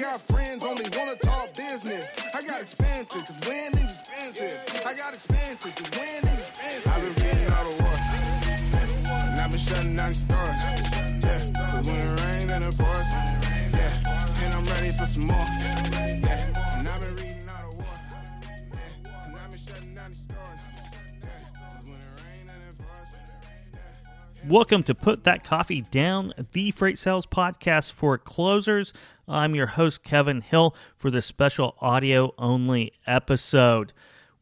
got friends only wanna talk business. I got expensive, cause winning's expensive. I got expensive, cause winning's expensive. I've been reading all the war. And I've been shutting down the stores. Yeah, cause when it rains and it pours. Yeah, and I'm ready for some more. Yeah, and I've been reading all the war. Yeah, and I've been shutting down the stores. Yeah, cause when it rains and it pours. Welcome to Put That Coffee Down, the Freight Sales Podcast for Closers. I'm your host, Kevin Hill, for this special audio only episode.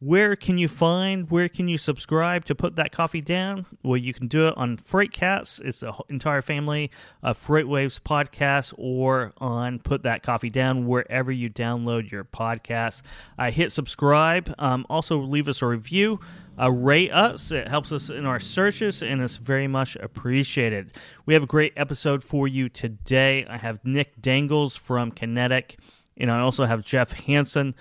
Where can you find, where can you subscribe to Put That Coffee Down? Well, you can do it on Freightcast. It's the entire family of Freight Waves podcasts or on Put That Coffee Down wherever you download your podcast. Uh, hit subscribe. Um, also, leave us a review. Uh, rate us. It helps us in our searches and it's very much appreciated. We have a great episode for you today. I have Nick Dangles from Kinetic, and I also have Jeff Hanson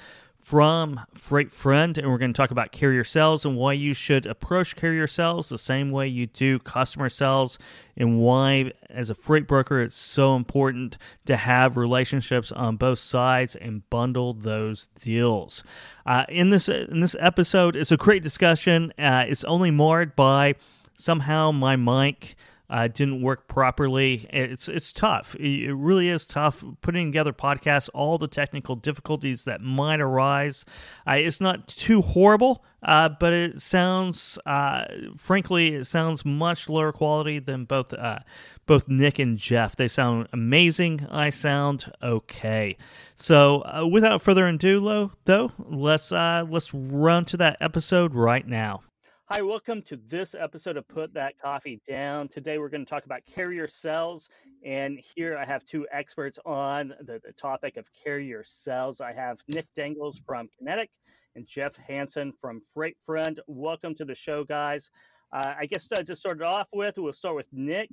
from Freight Friend, and we're going to talk about carrier sales and why you should approach carrier sales the same way you do customer sales, and why, as a freight broker, it's so important to have relationships on both sides and bundle those deals. Uh, in this in this episode, it's a great discussion. Uh, it's only marred by somehow my mic uh, didn't work properly. It's it's tough. It really is tough putting together podcasts. All the technical difficulties that might arise. Uh, it's not too horrible, uh, but it sounds, uh, frankly, it sounds much lower quality than both uh, both Nick and Jeff. They sound amazing. I sound okay. So uh, without further ado, though, though let's let's run to that episode right now. Hi, welcome to this episode of Put That Coffee Down. Today we're going to talk about carrier sales, and here I have two experts on the, the topic of carrier sales. I have Nick Dangles from Kinetic and Jeff Hanson from Freight Friend. Welcome to the show, guys. Uh, I guess to start it off with, we'll start with Nick.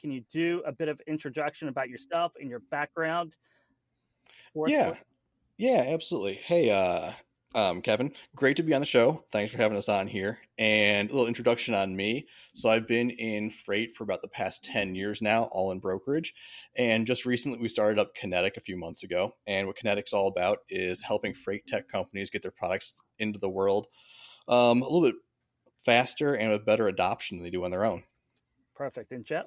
Can you do a bit of introduction about yourself and your background? Yeah, yeah, absolutely. Hey, uh, um, Kevin, great to be on the show. Thanks for having us on here. And a little introduction on me. So I've been in freight for about the past 10 years now, all in brokerage. And just recently we started up Kinetic a few months ago. And what Kinetic's all about is helping freight tech companies get their products into the world um, a little bit faster and with better adoption than they do on their own. Perfect. And Jeff?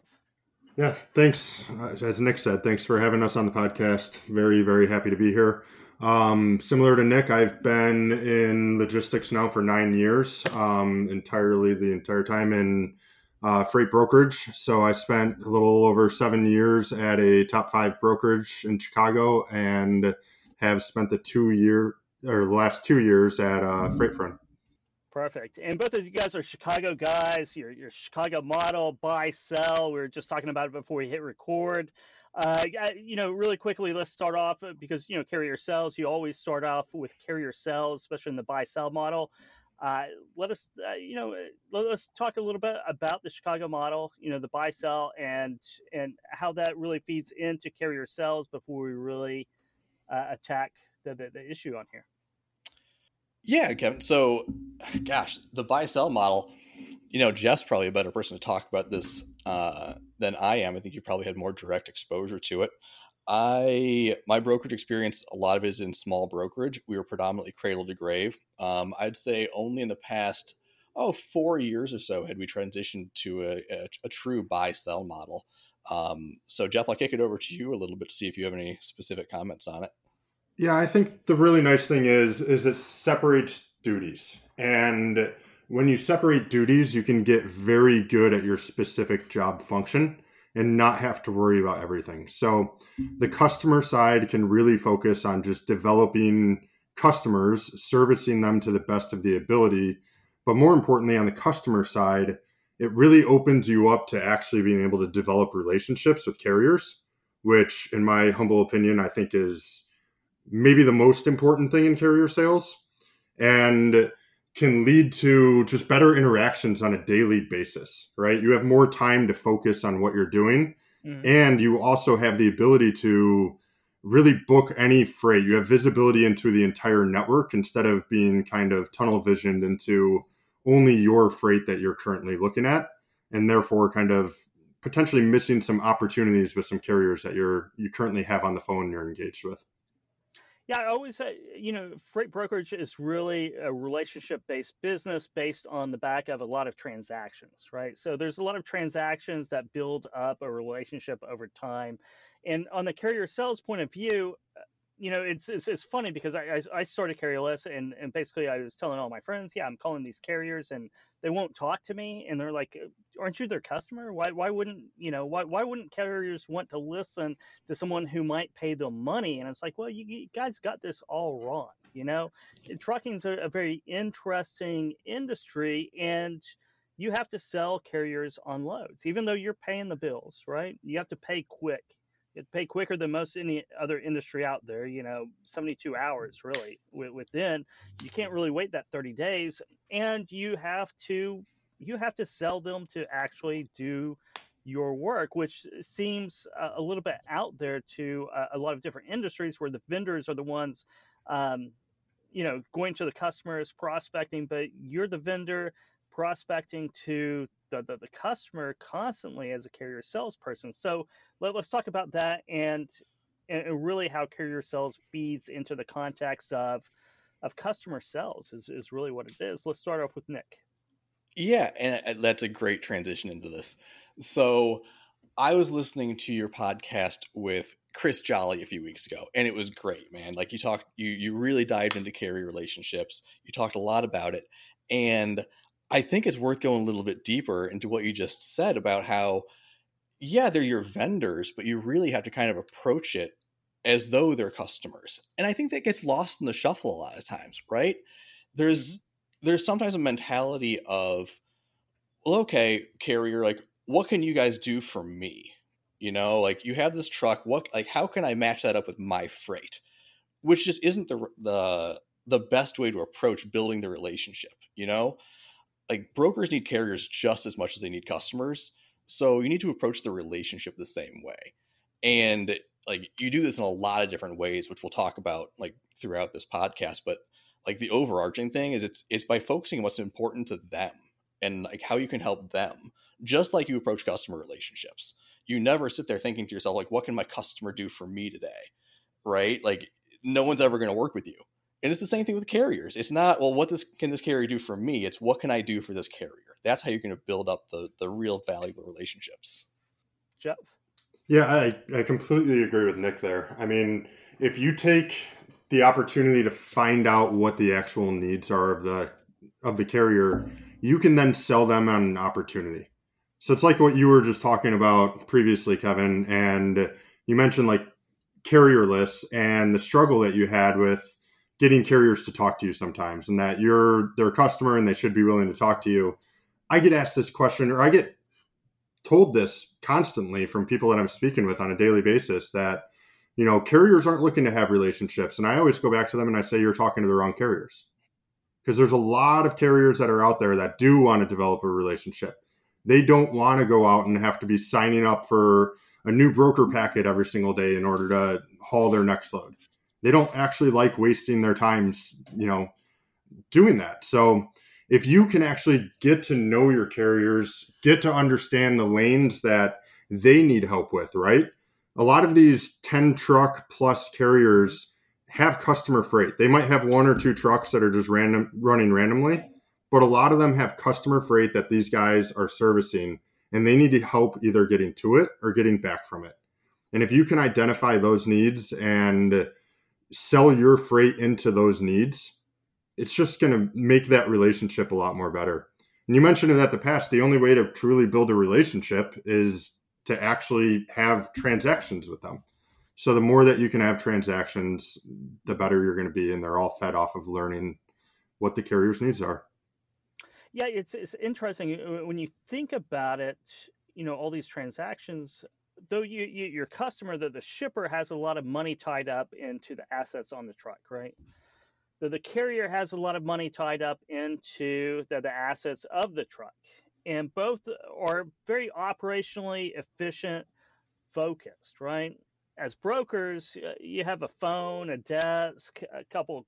Yeah, thanks. Uh, As Nick said, thanks for having us on the podcast. Very, very happy to be here. Um, similar to Nick, I've been in logistics now for nine years, um, entirely the entire time in uh, freight brokerage. So I spent a little over seven years at a top five brokerage in Chicago and have spent the two year or the last two years at uh, Freight Friend. Perfect. And both of you guys are Chicago guys. You're, you're Chicago model, buy, sell. We were just talking about it before we hit record. Uh, you know, really quickly, let's start off uh, because, you know, carrier sales, you always start off with carrier sales, especially in the buy sell model. Uh, let us, uh, you know, uh, let us talk a little bit about the Chicago model, you know, the buy sell and, and how that really feeds into carrier sales before we really uh, attack the, the, the issue on here. Yeah, Kevin. So, gosh, the buy sell model, you know, Jeff's probably a better person to talk about this uh, than I am. I think you probably had more direct exposure to it. I my brokerage experience, a lot of it is in small brokerage. We were predominantly cradle to grave. Um, I'd say only in the past oh four years or so had we transitioned to a, a, a true buy sell model. Um, so Jeff, I'll kick it over to you a little bit to see if you have any specific comments on it. Yeah, I think the really nice thing is is it separates duties. And when you separate duties, you can get very good at your specific job function and not have to worry about everything. So the customer side can really focus on just developing customers, servicing them to the best of the ability, but more importantly on the customer side, it really opens you up to actually being able to develop relationships with carriers, which in my humble opinion I think is maybe the most important thing in carrier sales and can lead to just better interactions on a daily basis, right? You have more time to focus on what you're doing. Mhm. And you also have the ability to really book any freight. You have visibility into the entire network instead of being kind of tunnel visioned into only your freight that you're currently looking at. And therefore, kind of potentially missing some opportunities with some carriers that you're you currently have on the phone you're engaged with. Yeah, I always say, you know, freight brokerage is really a relationship based business based on the back of a lot of transactions, right? So there's a lot of transactions that build up a relationship over time. And on the carrier sales point of view, uh, you know, it's, it's, it's funny because I, I, I started Carrierless and, and basically I was telling all my friends, yeah, I'm calling these carriers and they won't talk to me. And they're like, aren't you their customer? Why, why wouldn't, you know, why, why wouldn't carriers want to listen to someone who might pay them money? And it's like, well, you, you guys got this all wrong. You know, trucking's a, a very interesting industry and you have to sell carriers on loads, even though you're paying the bills, right? You have to pay quick it pay quicker than most any other industry out there. You know, 72 hours really within. You can't really wait that 30 days, and you have to you have to sell them to actually do your work, which seems a little bit out there to a lot of different industries where the vendors are the ones, um, you know, going to the customers, prospecting, but you're the vendor prospecting to the, the, the customer constantly as a carrier salesperson. So let, us talk about that and, and really how carrier sales feeds into the context of of customer sales is, is really what it is. Let's start off with Nick. Yeah, and that's a great transition into this. So I was listening to your podcast with Chris Jolly a few weeks ago, and it was great, man. Like you talked, you you really dived into carrier relationships. You talked a lot about it, and I think it's worth going a little bit deeper into what you just said about how, yeah, they're your vendors, but you really have to kind of approach it as though they're customers. And I think that gets lost in the shuffle a lot of times, right? There's mm-hmm. There's sometimes a mentality of, well, okay, carrier, like, what can you guys do for me? You know, like you have this truck, what like how can I match that up with my freight? Which just isn't the the the best way to approach building the relationship, you know? like brokers need carriers just as much as they need customers. So you need to approach the relationship the same way. And like you do this in a lot of different ways, which we'll talk about like throughout this podcast. But like the overarching thing is it's it's by focusing on what's important to them and like how you can help them, just like you approach customer relationships. You never sit there thinking to yourself, like, what can my customer do for me today? Right? Like no one's ever going to work with you. And it's the same thing with carriers. It's not, well, what this can this carrier do for me? It's what can I do for this carrier? That's how you're going to build up the the real valuable relationships. Jeff? Yeah, I, I completely agree with Nick there. I mean, if you take the opportunity to find out what the actual needs are of the of the carrier, you can then sell them on an opportunity. So it's like what you were just talking about previously, Kevin, and you mentioned like carrierless and the struggle that you had with getting carriers to talk to you sometimes and that you're their customer and they should be willing to talk to you. I get asked this question or I get told this constantly from people that I'm speaking with on a daily basis that you know carriers aren't looking to have relationships and I always go back to them and I say you're talking to the wrong carriers. Because there's a lot of carriers that are out there that do want to develop a relationship. They don't want to go out and have to be signing up for a new broker packet every single day in order to haul their next load they don't actually like wasting their times, you know, doing that. So if you can actually get to know your carriers, get to understand the lanes that they need help with, right? A lot of these 10 truck plus carriers have customer freight. They might have one or two trucks that are just random running randomly, but a lot of them have customer freight that these guys are servicing and they need help either getting to it or getting back from it. And if you can identify those needs and sell your freight into those needs, it's just going to make that relationship a lot more better. And you mentioned in that the past, the only way to truly build a relationship is to actually have transactions with them. So the more that you can have transactions, the better you're going to be, and they're all fed off of learning what the carrier's needs are. Yeah, it's it's interesting uh, when you think about it. You know, all these transactions though you, you your customer the, the shipper has a lot of money tied up into the assets on the truck right the, the carrier has a lot of money tied up into the, the assets of the truck and both are very operationally efficient focused right as brokers uh, you have a phone a desk a couple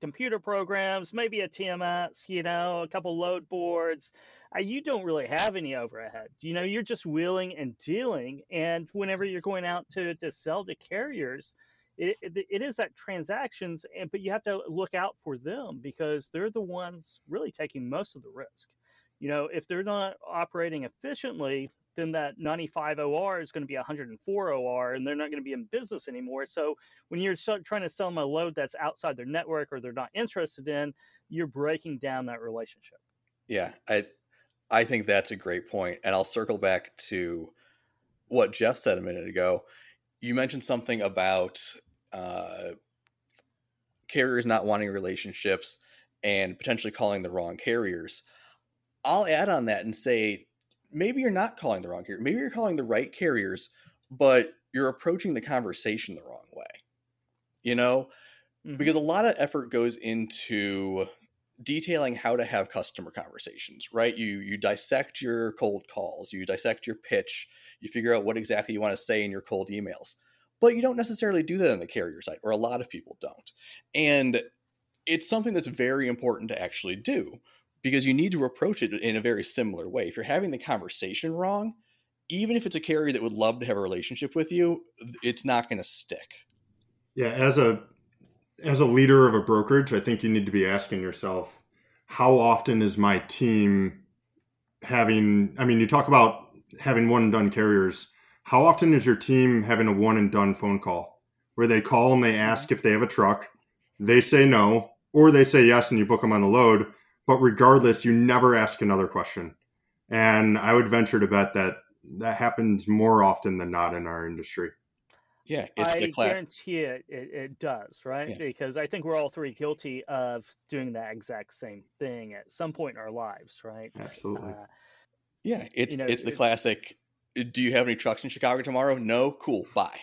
computer programs, maybe a TMS, you know, a couple load boards. Uh, you don't really have any overhead. You know, you're just wheeling and dealing. And whenever you're going out to, to sell to carriers, it, it, it is that transactions, and but you have to look out for them because they're the ones really taking most of the risk. You know, if they're not operating efficiently, then that 95 OR is going to be 104 OR, and they're not going to be in business anymore. So when you're trying to sell them a load that's outside their network or they're not interested in, you're breaking down that relationship. Yeah, I I think that's a great point, and I'll circle back to what Jeff said a minute ago. You mentioned something about uh, carriers not wanting relationships and potentially calling the wrong carriers. I'll add on that and say maybe you're not calling the wrong carrier. Maybe you're calling the right carriers, but you're approaching the conversation the wrong way. You know, mm-hmm. because a lot of effort goes into detailing how to have customer conversations, right? You you dissect your cold calls, you dissect your pitch, you figure out what exactly you want to say in your cold emails. But you don't necessarily do that on the carrier side, or a lot of people don't. And it's something that's very important to actually do because you need to approach it in a very similar way. If you're having the conversation wrong, even if it's a carrier that would love to have a relationship with you, it's not going to stick. Yeah, as a as a leader of a brokerage, I think you need to be asking yourself, how often is my team having? I mean, you talk about having one and done carriers. How often is your team having a one and done phone call where they call and they mm-hmm. ask if they have a truck, they say no, or they say yes, and you book them on the load. But regardless, you never ask another question. And I would venture to bet that that happens more often than not in our industry. Yeah, it's I the class. guarantee it, it, it does, right? Yeah. Because I think we're all three guilty of doing that exact same thing at some point in our lives, right? Absolutely. Uh, yeah, it's you know, it's the classic. Do you have any trucks in Chicago tomorrow? No, cool, bye,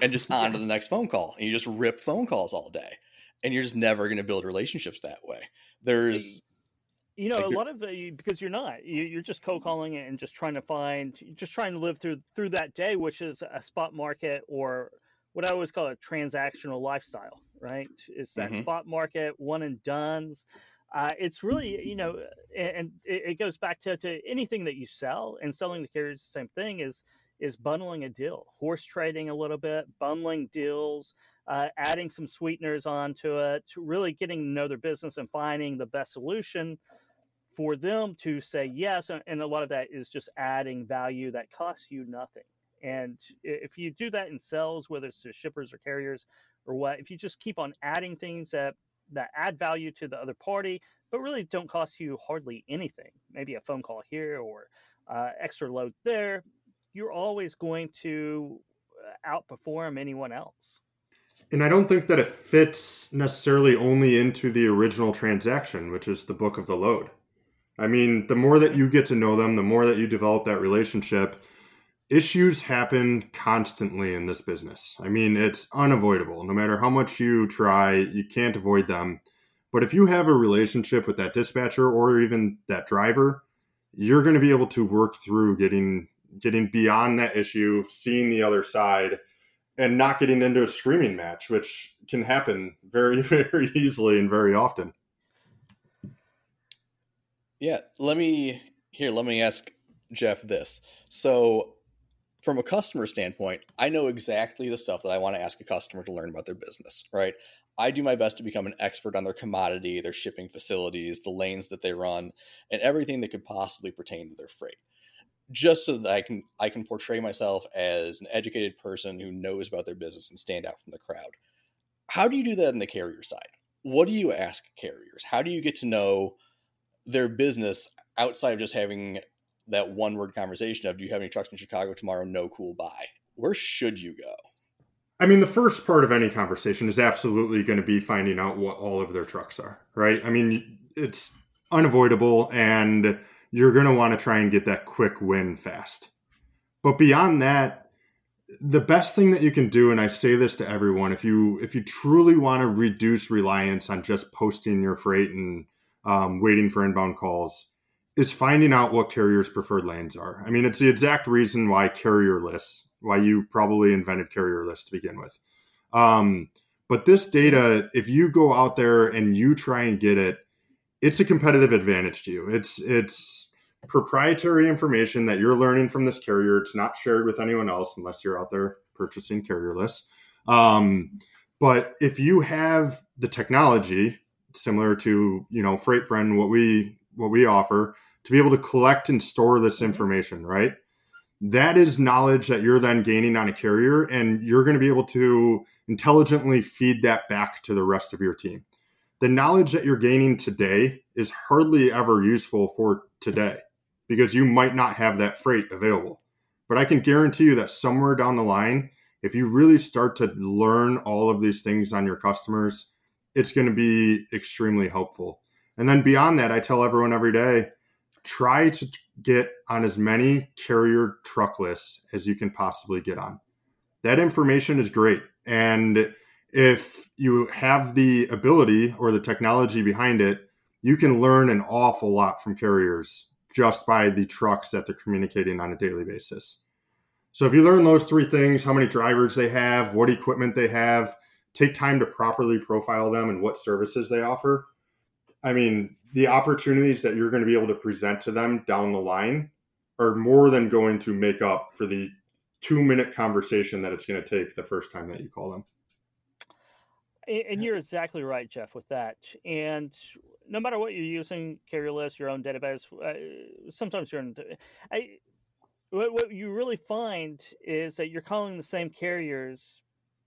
and just on to the next phone call. And you just rip phone calls all day, and you're just never going to build relationships that way. There's you know like a lot of the because you're not you, are just cold calling it and just trying to find just trying to live through through that day which is a spot market or what i always call a transactional lifestyle right? It's that mm-hmm. spot market one and done's. Uh, it's really you know and, it, it, goes back to, to anything that you sell and selling the carriers the same thing is is bundling a deal horse trading a little bit bundling deals uh, adding some sweeteners onto it really getting to know their business and finding the best solution for them to say yes, and a lot of that is just adding value that costs you nothing. And if you do that in sales, whether it's to shippers or carriers or what, if you just keep on adding things that that add value to the other party, but really don't cost you hardly anything, maybe a phone call here or uh, extra load there, you're always going to uh, outperform anyone else. And I don't think that it fits necessarily only into the original transaction, which is the book of the load. I mean, the more that you get to know them, the more that you develop that relationship, issues happen constantly in this business. I mean, it's unavoidable. No matter how much you try, you can't avoid them. But if you have a relationship with that dispatcher or even that driver, you're going to be able to work through getting getting beyond that issue, seeing the other side and not getting into a screaming match, which can happen very very easily and very often. Yeah, let me here. Let me ask Jeff this. So, from a customer standpoint, I know exactly the stuff that I want to ask a customer to learn about their business. Right? I do my best to become an expert on their commodity, their shipping facilities, the lanes that they run, and everything that could possibly pertain to their freight. Just so that I can I can portray myself as an educated person who knows about their business and stand out from the crowd. How do you do that in the carrier side? What do you ask carriers? How do you get to know their business outside of just having that one word conversation of do you have any trucks in Chicago tomorrow? No cool buy. Where should you go? I mean, the first part of any conversation is absolutely going to be finding out what all of their trucks are, right? I mean, it's unavoidable and you're going to want to try and get that quick win fast. But beyond that, the best thing that you can do and I say this to everyone, if you if you truly want to reduce reliance on just posting your freight and um, waiting for inbound calls is finding out what carriers' preferred lanes are. I mean, it's the exact reason why carrier lists, why you probably invented carrier lists to begin with. Um, but this data, if you go out there and you try and get it, it's a competitive advantage to you. It's it's proprietary information that you're learning from this carrier. It's not shared with anyone else unless you're out there purchasing carrier lists. Um, But if you have the technology similar to, you know, Freight Friend, what we what we offer, to be able to collect and store this mm-hmm. information, right? That is knowledge that you're then gaining on a carrier, and you're going to be able to intelligently feed that back to the rest of your team. The knowledge that you're gaining today is hardly ever useful for today because you might not have that freight available. But I can guarantee you that somewhere down the line, if you really start to learn all of these things on your customers, it's going to be extremely helpful. And then beyond that, I tell everyone every day try to get on as many carrier truck lists as you can possibly get on. That information is great. And if you have the ability or the technology behind it, you can learn an awful lot from carriers just by the trucks that they're communicating on a daily basis. So if you learn those three things, how many drivers they have, what equipment they have, take time to properly profile them and what services they offer. I mean, the opportunities that you're going to be able to present to them down the line are more than going to make up for the two minute conversation that it's going to take the first time that you call them. And you're exactly right, Jeff, with that. And no matter what you're using, carrier list, your own database, uh, sometimes you're in. I, what, what you really find is that you're calling the same carriers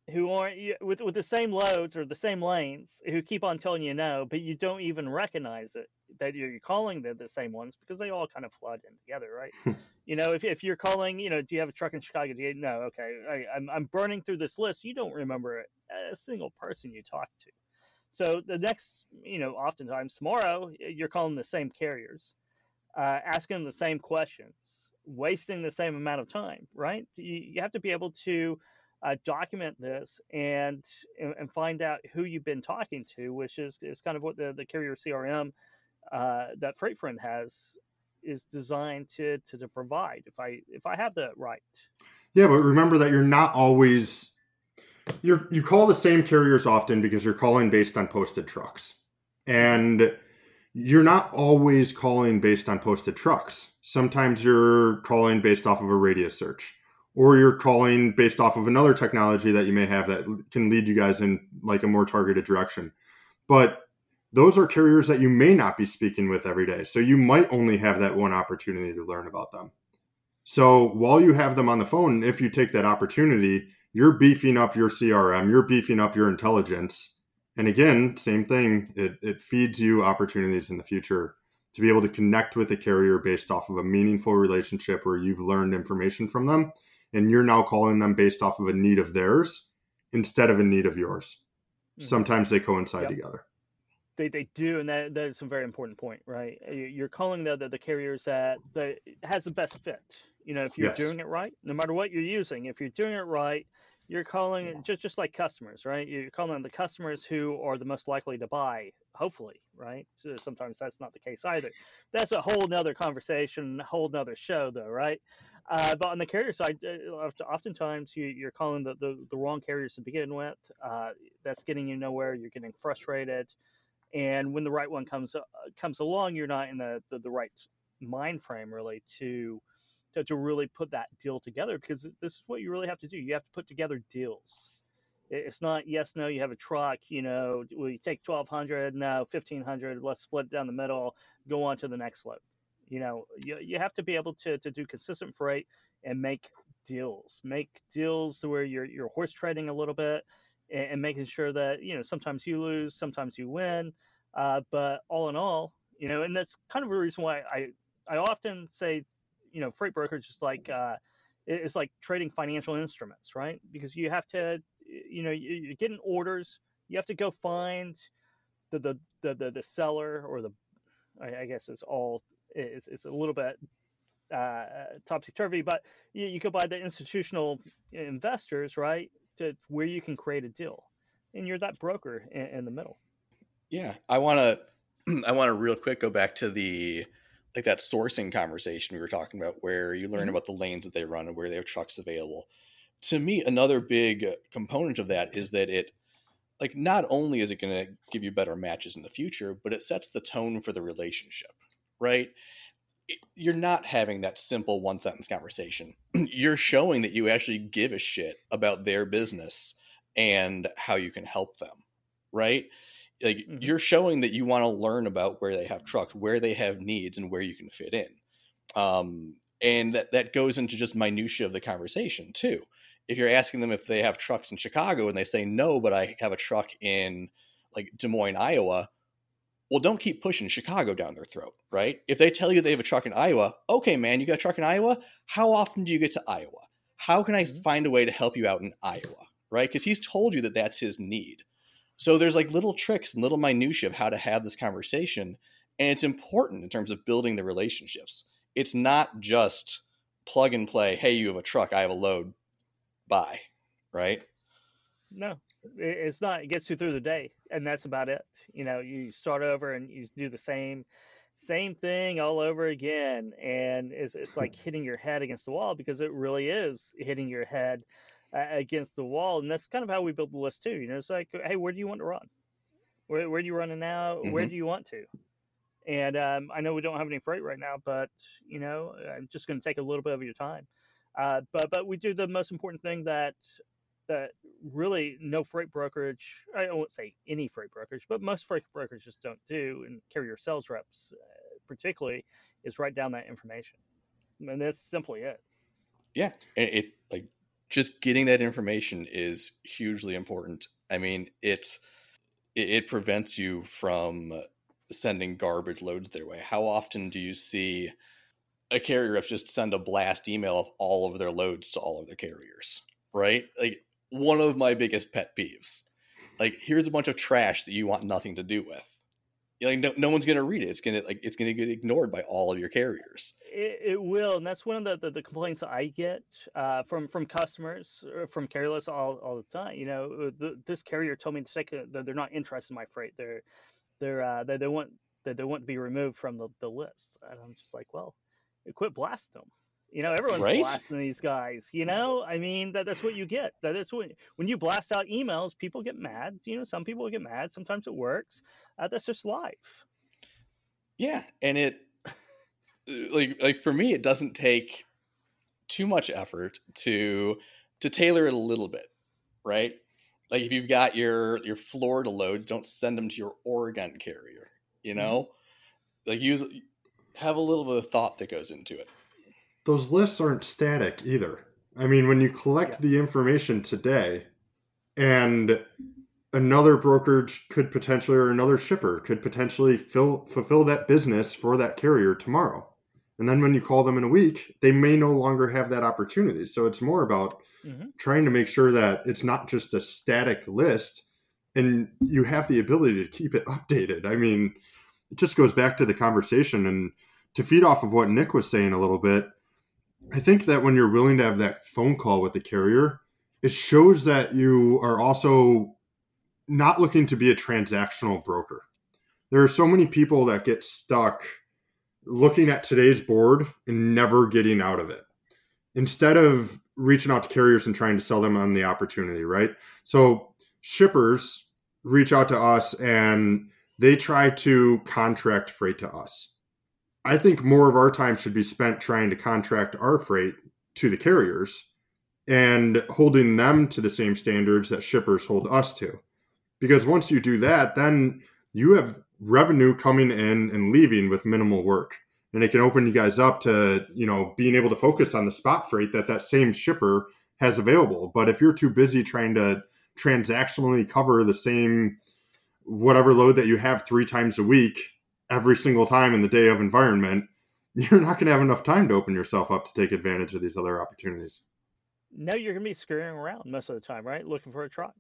who aren't with with the same loads or the same lanes who keep on telling you no, but you don't even recognize it that you're calling the, the same ones because they all kind of flood in together, right? Hmm. you know, if, if you're calling, you know, do you have a truck in Chicago? Do you no? Okay, I, I'm I'm burning through this list. You don't remember a single person you talked to. So the next, you know, oftentimes tomorrow you're calling the same carriers, uh, asking the same questions, wasting the same amount of time, right? You, you have to be able to uh, document this and and find out who you've been talking to, which is is kind of what the, the carrier CRM uh, that Freight has is designed to, to to provide. If I if I have that right. Yeah, but remember that you're not always you you call the same carriers often because you're calling based on posted trucks, and you're not always calling based on posted trucks. Sometimes you're calling based off of a radius search or you're calling based off of another technology that you may have that can lead you guys in like a more targeted direction. But those are carriers that you may not be speaking with every day. So you might only have that one opportunity to learn about them. So while you have them on the phone, if you take that opportunity, you're beefing up your CRM, you're beefing up your intelligence. And again, same thing, it, it feeds you opportunities in the future to be able to connect with a carrier based off of a meaningful relationship where you've learned information from them and you're now calling them based off of a need of theirs instead of a need of yours. Mm-hmm. Sometimes they coincide yep. together. They, they do, and that, that is a very important point, right? You're calling the, the, the carriers that, that has the best fit. You know, if you're yes. doing it right, no matter what you're using, if you're doing it right, you're calling it just just like customers, right? You're calling the customers who are the most likely to buy. Hopefully, right? So sometimes that's not the case either. That's a whole nother conversation, a whole nother show, though, right? Uh, but on the carrier side, uh, oftentimes you, are calling the, the, the, wrong carriers to begin with. Uh, that's getting you nowhere. You're getting frustrated, and when the right one comes uh, comes along, you're not in the, the, the right mind frame really to to, to really put that deal together because this is what you really have to do. You have to put together deals. It's not yes, no. You have a truck. You know, you take twelve hundred? No, fifteen hundred. Let's split it down the middle. Go on to the next load. You know, you, you have to be able to to do consistent freight and make deals. Make deals where you're you're horse trading a little bit and, and making sure that you know sometimes you lose, sometimes you win. Uh, but all in all, you know, and that's kind of a reason why I I often say you know, freight brokerage is like uh, it's like trading financial instruments, right? Because you have to, you know, you're getting orders. You have to go find the the the the, the seller or the, I, I guess it's all it's, it's a little bit uh, topsy turvy, but you, you could buy the institutional investors, right, to where you can create a deal, and you're that broker in, in the middle. Yeah, I want to, I want to real quick go back to the like that sourcing conversation we were talking about where you learn mm-hmm. about the lanes that they run and where they have trucks available to me another big component of that is that it like not only is it going to give you better matches in the future but it sets the tone for the relationship right you're not having that simple one sentence conversation you're showing that you actually give a shit about their business and how you can help them, right? Like Mhm. you're showing that you want to learn about where they have trucks, where they have needs, and where you can fit in. Um, and that, that goes into just minutia of the conversation too. If you're asking them if they have trucks in Chicago and they say no, but I have a truck in like Des Moines, Iowa, well, don't keep pushing Chicago down their throat, right? If they tell you they have a truck in Iowa, okay, man, you got a truck in Iowa. How often do you get to Iowa? How can I Mhm. find a way to help you out in Iowa, right? Because he's told you that that's his need. So there's like little tricks and little minutiae of how to have this conversation, and it's important in terms of building the relationships. It's not just plug and play. Hey, you have a truck. I have a load. Bye, right? No, it's not. It gets you through the day, and that's about it. You know, you start over and you do the same, same thing all over again, and it's it's like hitting your head against the wall because it really is hitting your head uh, against the wall, and that's kind of how we build the list too. You know, it's like, hey, where do you want to run? Where where do you running now? Where Mhm. do you want to? And um, I know we don't have any freight right now, but you know, I'm just going to take a little bit of your time. Uh, but but we do the most important thing that that really no freight brokerage i won't say any freight brokerage but most freight brokers just don't do and carrier sales reps uh, particularly is write down that information and that's simply it Yeah, and it like just getting that information is hugely important. I mean, it's it, it prevents you from sending garbage loads their way. How often do you see a carrier rep just send a blast email of all of their loads to all of their carriers? Right? Like one of my biggest pet peeves. Like here's a bunch of trash that you want nothing to do with. Like no, no one's gonna read it. It's gonna like it's gonna get ignored by all of your carriers. it, it will and that's one of the, the, the complaints i get uh, from from customers or from carriers all, all the time you know uh, the, this carrier told me to take a, they're not interested in my freight they're they're uh, they, they want that they want to be removed from the, the list and i'm just like well quit blasting them you know everyone's Right? blasting these guys you know i mean that, that's what you get that, that's what when you blast out emails people get mad you know some people get mad sometimes it works uh, that's just life Yeah, and it like like for me it doesn't take too much effort to to tailor it a little bit, right? Like if you've got your your Florida loads, don't send them to your Oregon carrier, you know? Like use have a little bit of thought that goes into it. those lists aren't static either. I mean, when you collect Yeah. the information today, and another brokerage could potentially, or another shipper could potentially fill, fulfill that business for that carrier tomorrow. And then when you call them in a week, they may no longer have that opportunity. So it's more about Mhm. trying to make sure that it's not just a static list and you have the ability to keep it updated. I mean, it just goes back to the conversation and to feed off of what Nick was saying a little bit. I think that when you're willing to have that phone call with the carrier, it shows that you are also not looking to be a transactional broker. There are so many people that get stuck looking at today's board and never getting out of it. Instead of reaching out to carriers and trying to sell them on the opportunity, right? So shippers reach out to us and they try to contract freight to us. I think more of our time should be spent trying to contract our freight to the carriers and holding them to the same standards that shippers hold us to. Because once you do that, then you have revenue coming in and leaving with minimal work. And it can open you guys up to, you know, being able to focus on the spot freight that that same shipper has available. But if you're too busy trying to transactionally cover the same whatever load that you have three times a week every single time in the day of environment, you're not going to have enough time to open yourself up to take advantage of these other opportunities. No, you're gonna be scurrying around most of the time, right? Looking for a truck,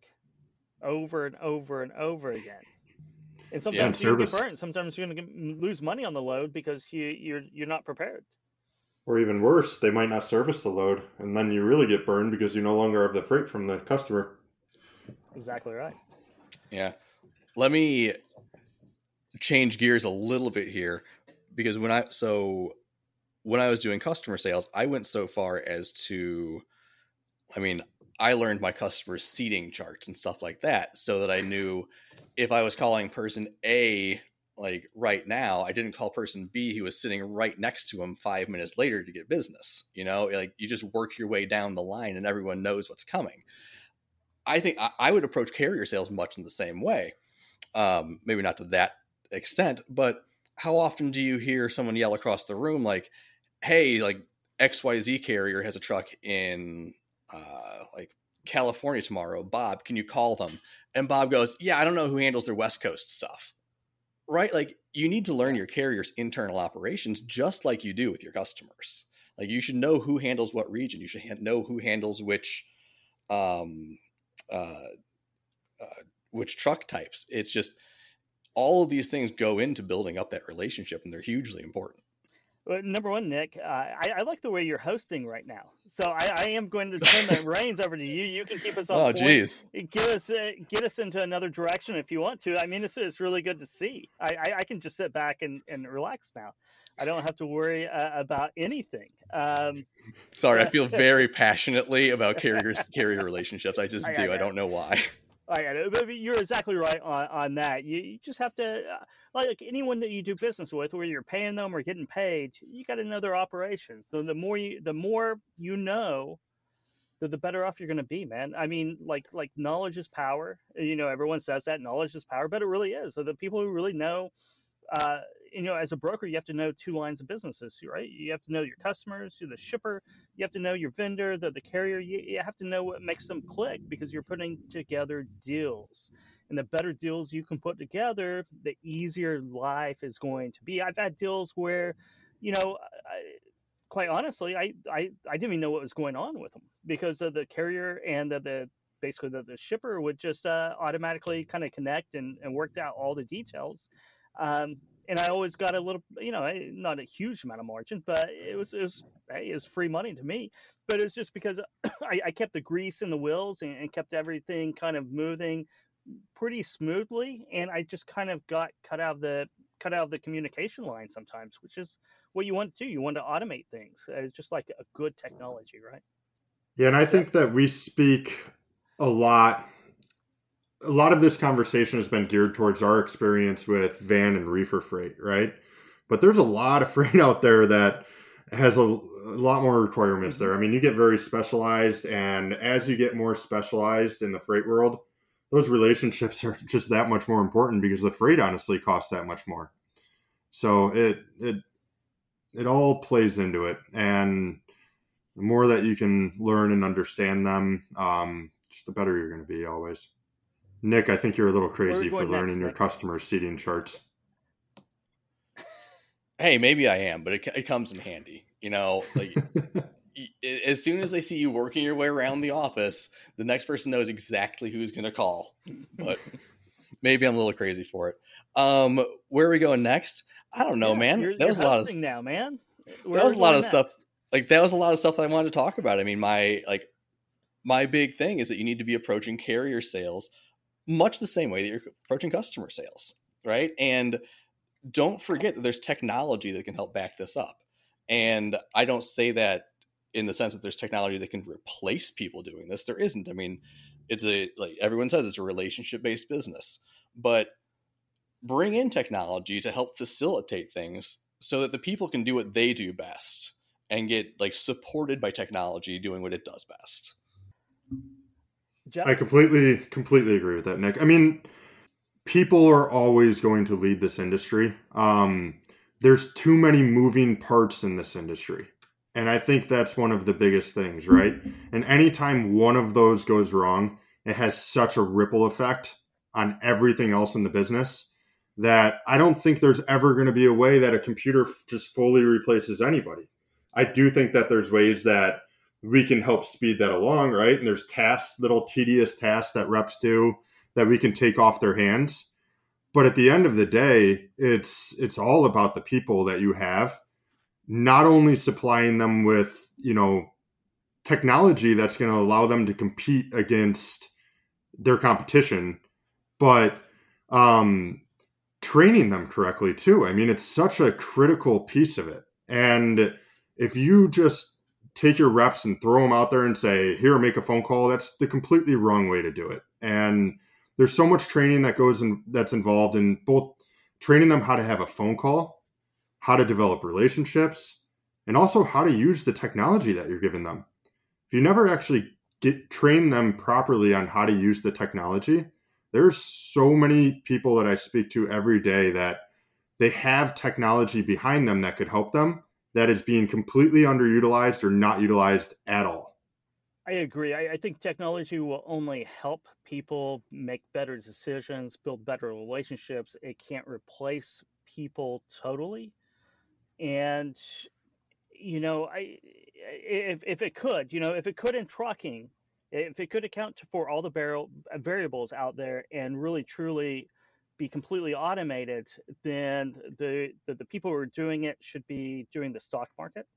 over and over and over again. And sometimes you're gonna get service. burnt. Sometimes you're gonna lose money on the load because you you're you're not prepared. Or even worse, they might not service the load, and then you really get burned because you no longer have the freight from the customer. Exactly right. Yeah. Let me change gears a little bit here because when I so when I was doing customer sales, I went so far as to I mean, I learned my customers' seating charts and stuff like that so that I knew if I was calling person A like right now, I didn't call person B who was sitting right next to him 5 minutes later to get business, you know? Like you just work your way down the line and everyone knows what's coming. I think I, I would approach carrier sales much in the same way. Um, maybe not to that extent, but how often do you hear someone yell across the room like, "Hey, like XYZ carrier has a truck in uh, like California tomorrow. Bob, can you call them?" And Bob goes, "Yeah, I don't know who handles their West Coast stuff." Right? Like you need to learn your carrier's internal operations just like you do with your customers. Like you should know who handles what region. You should know who handles which um uh, uh, which truck types. It's just all of these things go into building up that relationship, and they're hugely important. Well, number one, Nick, uh, I, I, like the way you're hosting right now. So I, I am going to turn the reins over to you. You can keep us on. Oh, jeez. Get us uh, get us into another direction if you want to. I mean, it's, it's really good to see. I, I, I can just sit back and, and relax now. I don't have to worry uh, about anything. Um, Sorry, I feel very passionately about carriers carrier relationships. I just do. I, don't know why. I got it. You're exactly right on, on that. You, you just have to, uh, like anyone that you do business with, whether you're paying them or getting paid, you got to know their operations. So the more you, the more you know, the, the better off you're going to be, man. I mean, like like knowledge is power. You know, everyone says that knowledge is power, but it really is. So the people who really know uh, you know, as a broker, you have to know two lines of businesses, right? You have to know your customers, you're the shipper, you have to know your vendor, the, the carrier. You, you have to know what makes them click because you're putting together deals. And the better deals you can put together, the easier life is going to be. I've had deals where, you know, I, quite honestly, I, I, I didn't even know what was going on with them because the carrier and the, the basically the, the shipper would just uh, automatically kind of connect and, and worked out all the details. Um, and I always got a little, you know, eh, not a huge amount of margin, but it was it was hey, it was free money to me. But it was just because I, I kept the grease in the wheels and, and, kept everything kind of moving pretty smoothly, and I just kind of got cut out of the cut out of the communication line sometimes, which is what you want to do. You want to automate things. It's just like a good technology, right? Yeah, and I think that we speak a lot a lot of this conversation has been geared towards our experience with van and reefer freight, right? But there's a lot of freight out there that has a, a, lot more requirements there. I mean, you get very specialized, and as you get more specialized in the freight world, those relationships are just that much more important because the freight honestly costs that much more. So it it it all plays into it, and the more that you can learn and understand them, um, just the better you're going to be always. Nick, I think you're a little crazy for learning next, your customer seating charts. Hey, maybe I am, but it, it comes in handy. You know, like as soon as they see you working your way around the office, the next person knows exactly who's going to call. But maybe I'm a little crazy for it. Um, where are we going next? I don't know, yeah, man. You're, that was a lot of now, man. Where that was a lot of next? stuff. Like that was a lot of stuff that I wanted to talk about. I mean, my like my big thing is that you need to be approaching carrier sales much the same way that you're approaching customer sales, right? And don't forget that there's technology that can help back this up. And I don't say that in the sense that there's technology that can replace people doing this. There isn't. I mean, it's a like everyone says it's a relationship based business, but bring in technology to help facilitate things so that the people can do what they do best and get like supported by technology doing what it does best. Jeff? I completely completely agree with that, Nick. I mean, people are always going to lead this industry. Um, there's too many moving parts in this industry. And I think that's one of the biggest things, right? And anytime one of those goes wrong, it has such a ripple effect on everything else in the business that I don't think there's ever going to be a way that a computer just fully replaces anybody. I do think that there's ways that we can help speed that along, right? And there's tasks, little tedious tasks that reps do that we can take off their hands. But at the end of the day, it's it's all about the people that you have, not only supplying them with, you know, technology that's going to allow them to compete against their competition, but um training them correctly too. I mean, it's such a critical piece of it. And if you just take your reps and throw them out there and say, here, make a phone call. That's the completely wrong way to do it. And there's so much training that goes in that's involved in both training them how to have a phone call, how to develop relationships, and also how to use the technology that you're giving them. If you never actually get train them properly on how to use the technology, there's so many people that I speak to every day that they have technology behind them that could help them that is being completely underutilized or not utilized at all. I agree. I, I, think technology will only help people make better decisions, build better relationships. It can't replace people totally. And you know, I if if it could, you know, if it could in trucking, if it could account for all the barrel, variables out there and really truly be completely automated, then the, the, the people who are doing it should be doing the stock market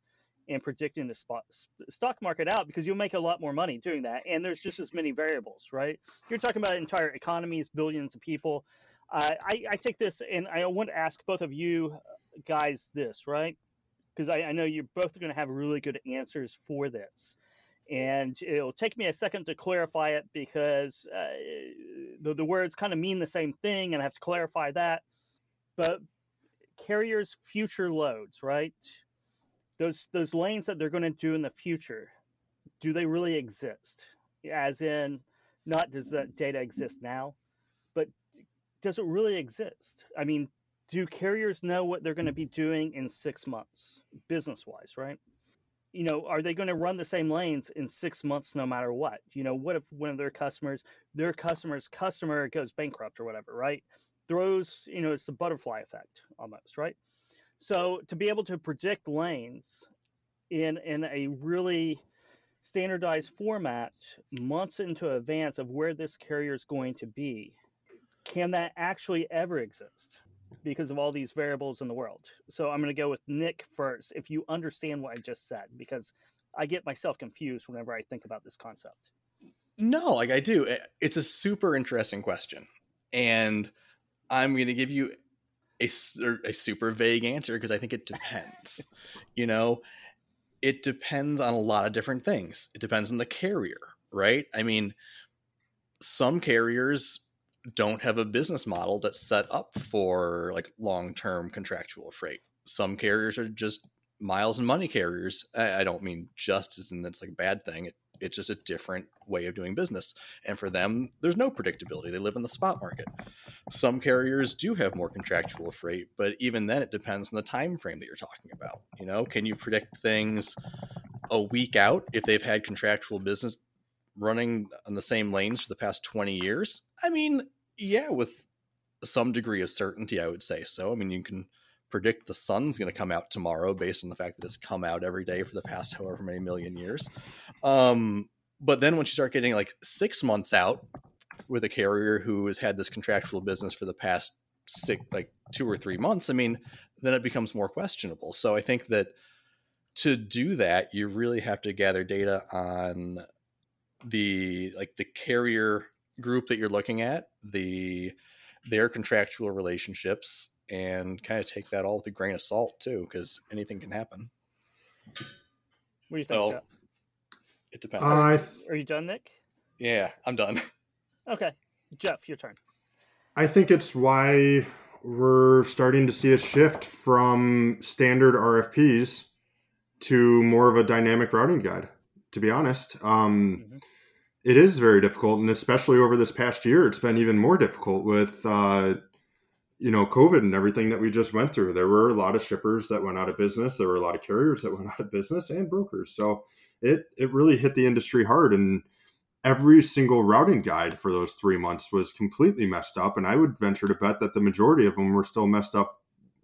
and predicting the spot stock market out because you'll make a lot more money doing that. And there's just as many variables, right? You're talking about entire economies, billions of people. Uh, I, I take this and I want to ask both of you guys this, right? Because I, I know you're both going to have really good answers for this and it'll take me a second to clarify it because uh, the, the words kind of mean the same thing and I have to clarify that. But carriers' future loads, right? Those those lanes that they're going to do in the future, do they really exist? As in, not does that data exist now, but does it really exist? I mean, do carriers know what they're going to be doing in six months, business wise, right? You know, are they going to run the same lanes in six months no matter what? You know, what if one of their customers, their customer's customer goes bankrupt or whatever, right? Throws, you know, it's the butterfly effect almost, right? So to be able to predict lanes in in a really standardized format months into advance of where this carrier is going to be, can that actually ever exist? Because of all these variables in the world. So I'm going to go with Nick first, if you understand what I just said, because I get myself confused whenever I think about this concept. No, like I do. It's a super interesting question. And I'm going to give you a, a super vague answer because I think it depends. you know, it depends on a lot of different things. It depends on the carrier, right? I mean, some carriers don't have a business model that's set up for like long-term contractual freight. Some carriers are just miles and money carriers. I, don't mean just as in that's like a bad thing. It, it's just a different way of doing business. And for them, there's no predictability. They live in the spot market. Some carriers do have more contractual freight, but even then it depends on the time frame that you're talking about. You know, can you predict things a week out if they've had contractual business running on the same lanes for the past 20 years? I mean, yeah, with some degree of certainty, I would say so. I mean, you can predict the sun's going to come out tomorrow based on the fact that it's come out every day for the past however many million years. Um, but then once you start getting like six months out with a carrier who has had this contractual business for the past six, like two or three months, I mean, then it becomes more questionable. So I think that to do that, you really have to gather data on the like the carrier group that you're looking at, the their contractual relationships, and kind of take that all with a grain of salt too, because anything can happen. What do you so, think? It depends. Uh, Are you done, Nick? Yeah, I'm done. Okay, Jeff, your turn. I think it's why we're starting to see a shift from standard RFPs to more of a dynamic routing guide. To be honest, um, mm-hmm it is very difficult, and especially over this past year, it's been even more difficult with uh, you know COVID and everything that we just went through. There were a lot of shippers that went out of business. There were a lot of carriers that went out of business, and brokers. So it it really hit the industry hard, and every single routing guide for those three months was completely messed up. And I would venture to bet that the majority of them were still messed up,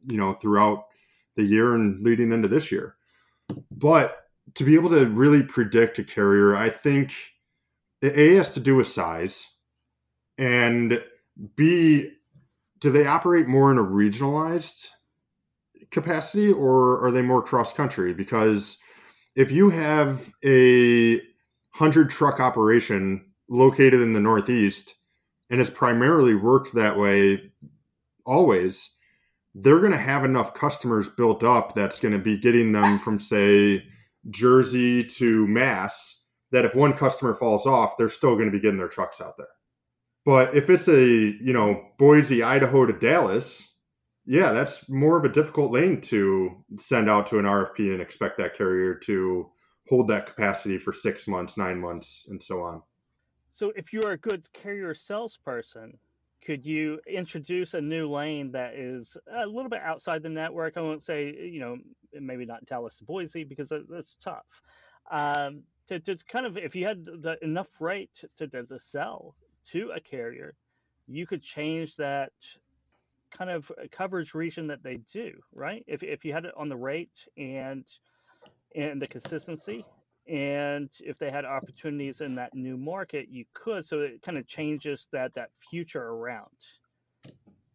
you know, throughout the year and leading into this year. But to be able to really predict a carrier, I think a has to do with size, and B, do they operate more in a regionalized capacity or are they more cross country? Because if you have a hundred truck operation located in the Northeast and it's primarily worked that way always, they're going to have enough customers built up that's going to be getting them from, say, Jersey to Mass that if one customer falls off, they're still going to be getting their trucks out there. But if it's a, you know, Boise, Idaho to Dallas, yeah, that's more of a difficult lane to send out to an RFP and expect that carrier to hold that capacity for six months, nine months, and so on. So, if you're a good carrier salesperson, could you introduce a new lane that is a little bit outside the network? I won't say, you know, maybe not Dallas to Boise because that's tough. Um, to, to kind of, if you had the enough freight to, to, to sell to a carrier, you could change that kind of coverage region that they do, right? If, if you had it on the rate and and the consistency, and if they had opportunities in that new market, you could. So it kind of changes that that future around.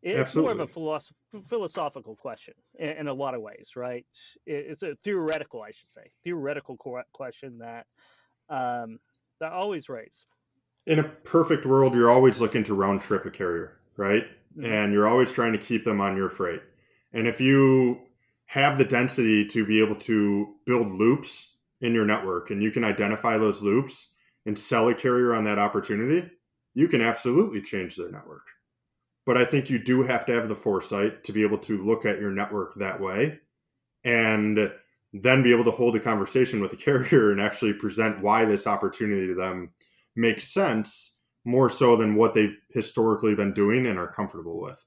It's Absolutely. more of a philosoph- philosophical question in, in, a lot of ways, right? It, it's a theoretical, I should say, theoretical question that um, that I always raise. In a perfect world, you're always looking to round trip a carrier, right? Mm-hmm. And you're always trying to keep them on your freight. And if you have the density to be able to build loops in your network and you can identify those loops and sell a carrier on that opportunity, you can absolutely change their network. But I think you do have to have the foresight to be able to look at your network that way and then be able to hold a conversation with the carrier and actually present why this opportunity to them makes sense more so than what they've historically been doing and are comfortable with.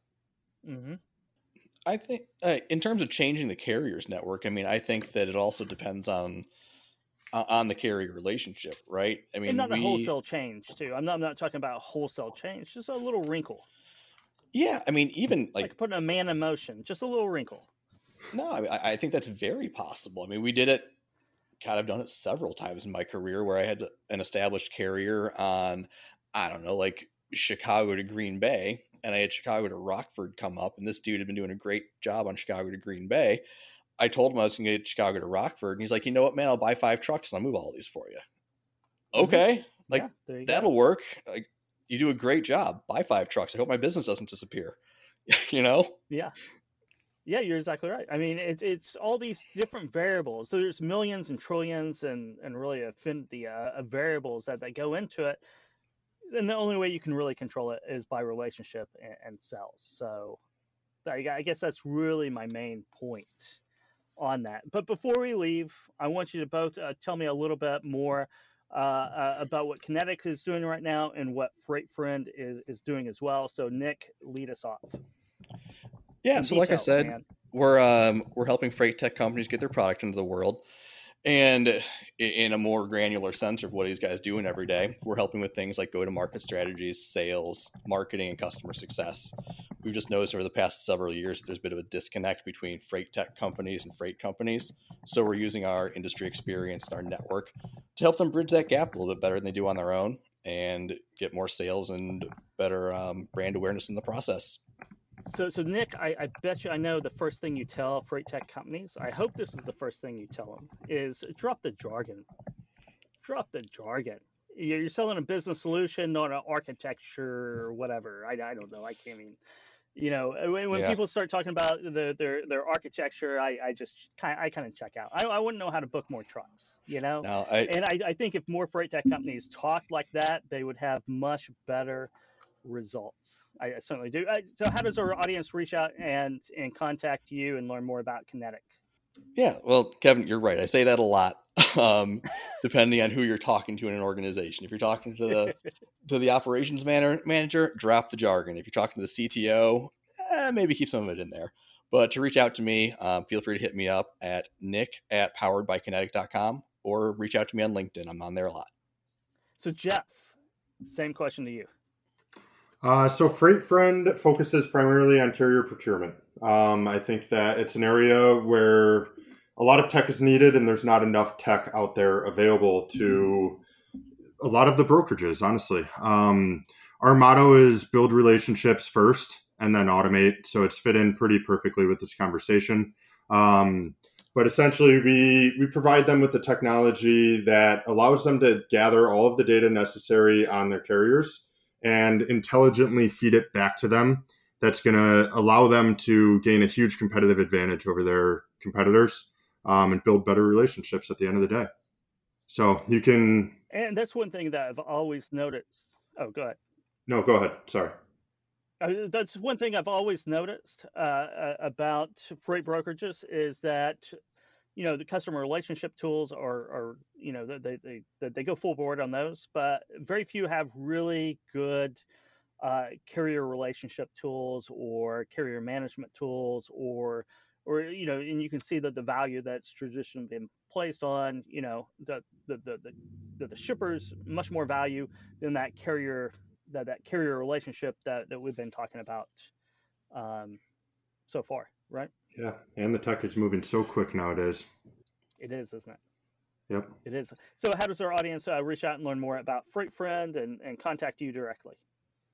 Mm-hmm. I think, uh, in terms of changing the carrier's network, I mean, I think that it also depends on on the carrier relationship, right? I mean, and not we, a wholesale change too. I'm not, I'm not talking about wholesale change, just a little wrinkle. Yeah, I mean, even like, like putting a man in motion, just a little wrinkle. No, I, mean, I think that's very possible. I mean, we did it. God, I've done it several times in my career where I had an established carrier on, I don't know, like Chicago to Green Bay, and I had Chicago to Rockford come up, and this dude had been doing a great job on Chicago to Green Bay. I told him I was going to get Chicago to Rockford, and he's like, "You know what, man? I'll buy five trucks and I'll move all these for you." Mm-hmm. Okay, like yeah, that'll go. work. Like you do a great job. Buy five trucks. I hope my business doesn't disappear. you know? Yeah. Yeah, you're exactly right. I mean, it's it's all these different variables. So there's millions and trillions and and really infinity uh, of variables that, that go into it. And the only way you can really control it is by relationship and, and sales. So I, I guess that's really my main point on that. But before we leave, I want you to both uh, tell me a little bit more uh, uh, about what Kinetics is doing right now and what Freight Friend is, is doing as well. So, Nick, lead us off. Yeah, In so detail, like I said, man. we're um, we're helping freight tech companies get their product into the world. And in a more granular sense of what these guys doing every day, we're helping with things like go to market strategies, sales, marketing, and customer success. We've just noticed over the past several years there's a bit of a disconnect between freight tech companies and freight companies. So we're using our industry experience and our network to help them bridge that gap a little bit better than they do on their own and get more sales and better um, brand awareness in the process. So, so Nick, I, I, bet you I know the first thing you tell freight tech companies. I hope this is the first thing you tell them is drop the jargon. Drop the jargon. You're selling a business solution, not an architecture or whatever. I, I don't know. I can't even. You know, when, when yeah. people start talking about the, their their architecture, I, I just kind I kind of check out. I, I wouldn't know how to book more trucks. You know, no, I, and I, I think if more freight tech companies talked like that, they would have much better results. I, certainly do. Uh, so, how does our audience reach out and and contact you and learn more about Kinetic? Yeah, well, Kevin, you're right. I say that a lot, um, depending on who you're talking to in an organization. If you're talking to the to the operations man- manager, drop the jargon. If you're talking to the CTO, eh, maybe keep some of it in there. But to reach out to me, um, feel free to hit me up at nick at poweredbykinetic.com or reach out to me on LinkedIn. I'm on there a lot. So, Jeff, same question to you. Uh, so Freight Friend focuses primarily on carrier procurement. Um, I think that it's an area where a lot of tech is needed, and there's not enough tech out there available to a lot of the brokerages. Honestly, um, our motto is build relationships first and then automate. So it's fit in pretty perfectly with this conversation. Um, but essentially, we we provide them with the technology that allows them to gather all of the data necessary on their carriers and intelligently feed it back to them that's going to allow them to gain a huge competitive advantage over their competitors um, and build better relationships at the end of the day. So you can. And that's one thing that I've always noticed. Oh, go ahead. No, go ahead. Sorry. Uh, that's one thing I've always noticed uh, uh about freight brokerages is that you know the customer relationship tools are, are you know they, they they they go full board on those but very few have really good uh, carrier relationship tools or carrier management tools or or you know and you can see that the value that's traditionally been placed on you know the the the the, the shippers much more value than that carrier that that carrier relationship that that we've been talking about um, so far right yeah, and the tech is moving so quick nowadays. It is, isn't it? Yep. It is. So, how does our audience uh, reach out and learn more about Freight Friend and, and contact you directly?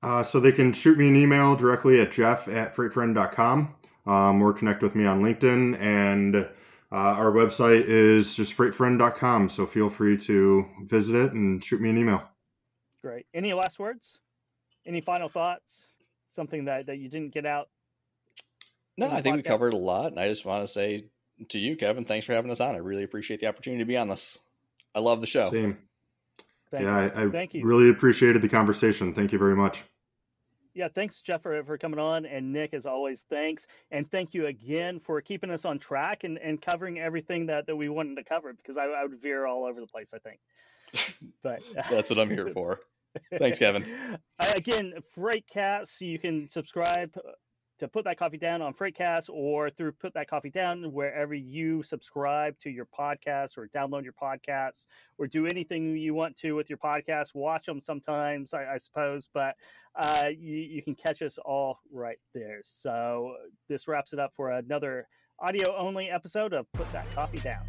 Uh, so, they can shoot me an email directly at jeff at freightfriend.com um, or connect with me on LinkedIn. And uh, our website is just freightfriend.com. So, feel free to visit it and shoot me an email. Great. Any last words? Any final thoughts? Something that, that you didn't get out no, I think podcast. we covered a lot, and I just want to say to you, Kevin, thanks for having us on. I really appreciate the opportunity to be on this. I love the show. Same. Thank yeah, you. I, I Thank you. really appreciated the conversation. Thank you very much. Yeah, thanks, Jeff, for, for coming on. And Nick, as always, thanks. And thank you again for keeping us on track and, and covering everything that, that we wanted to cover because I, I would veer all over the place, I think. But that's what I'm here for. Thanks, Kevin. Uh, again, Freightcast, you can subscribe to put that coffee down on Freightcast or through Put That Coffee Down wherever you subscribe to your podcast or download your podcasts or do anything you want to with your podcast. Watch them sometimes, I, I suppose, but uh, you, you can catch us all right there. So this wraps it up for another audio only episode of Put That Coffee Down.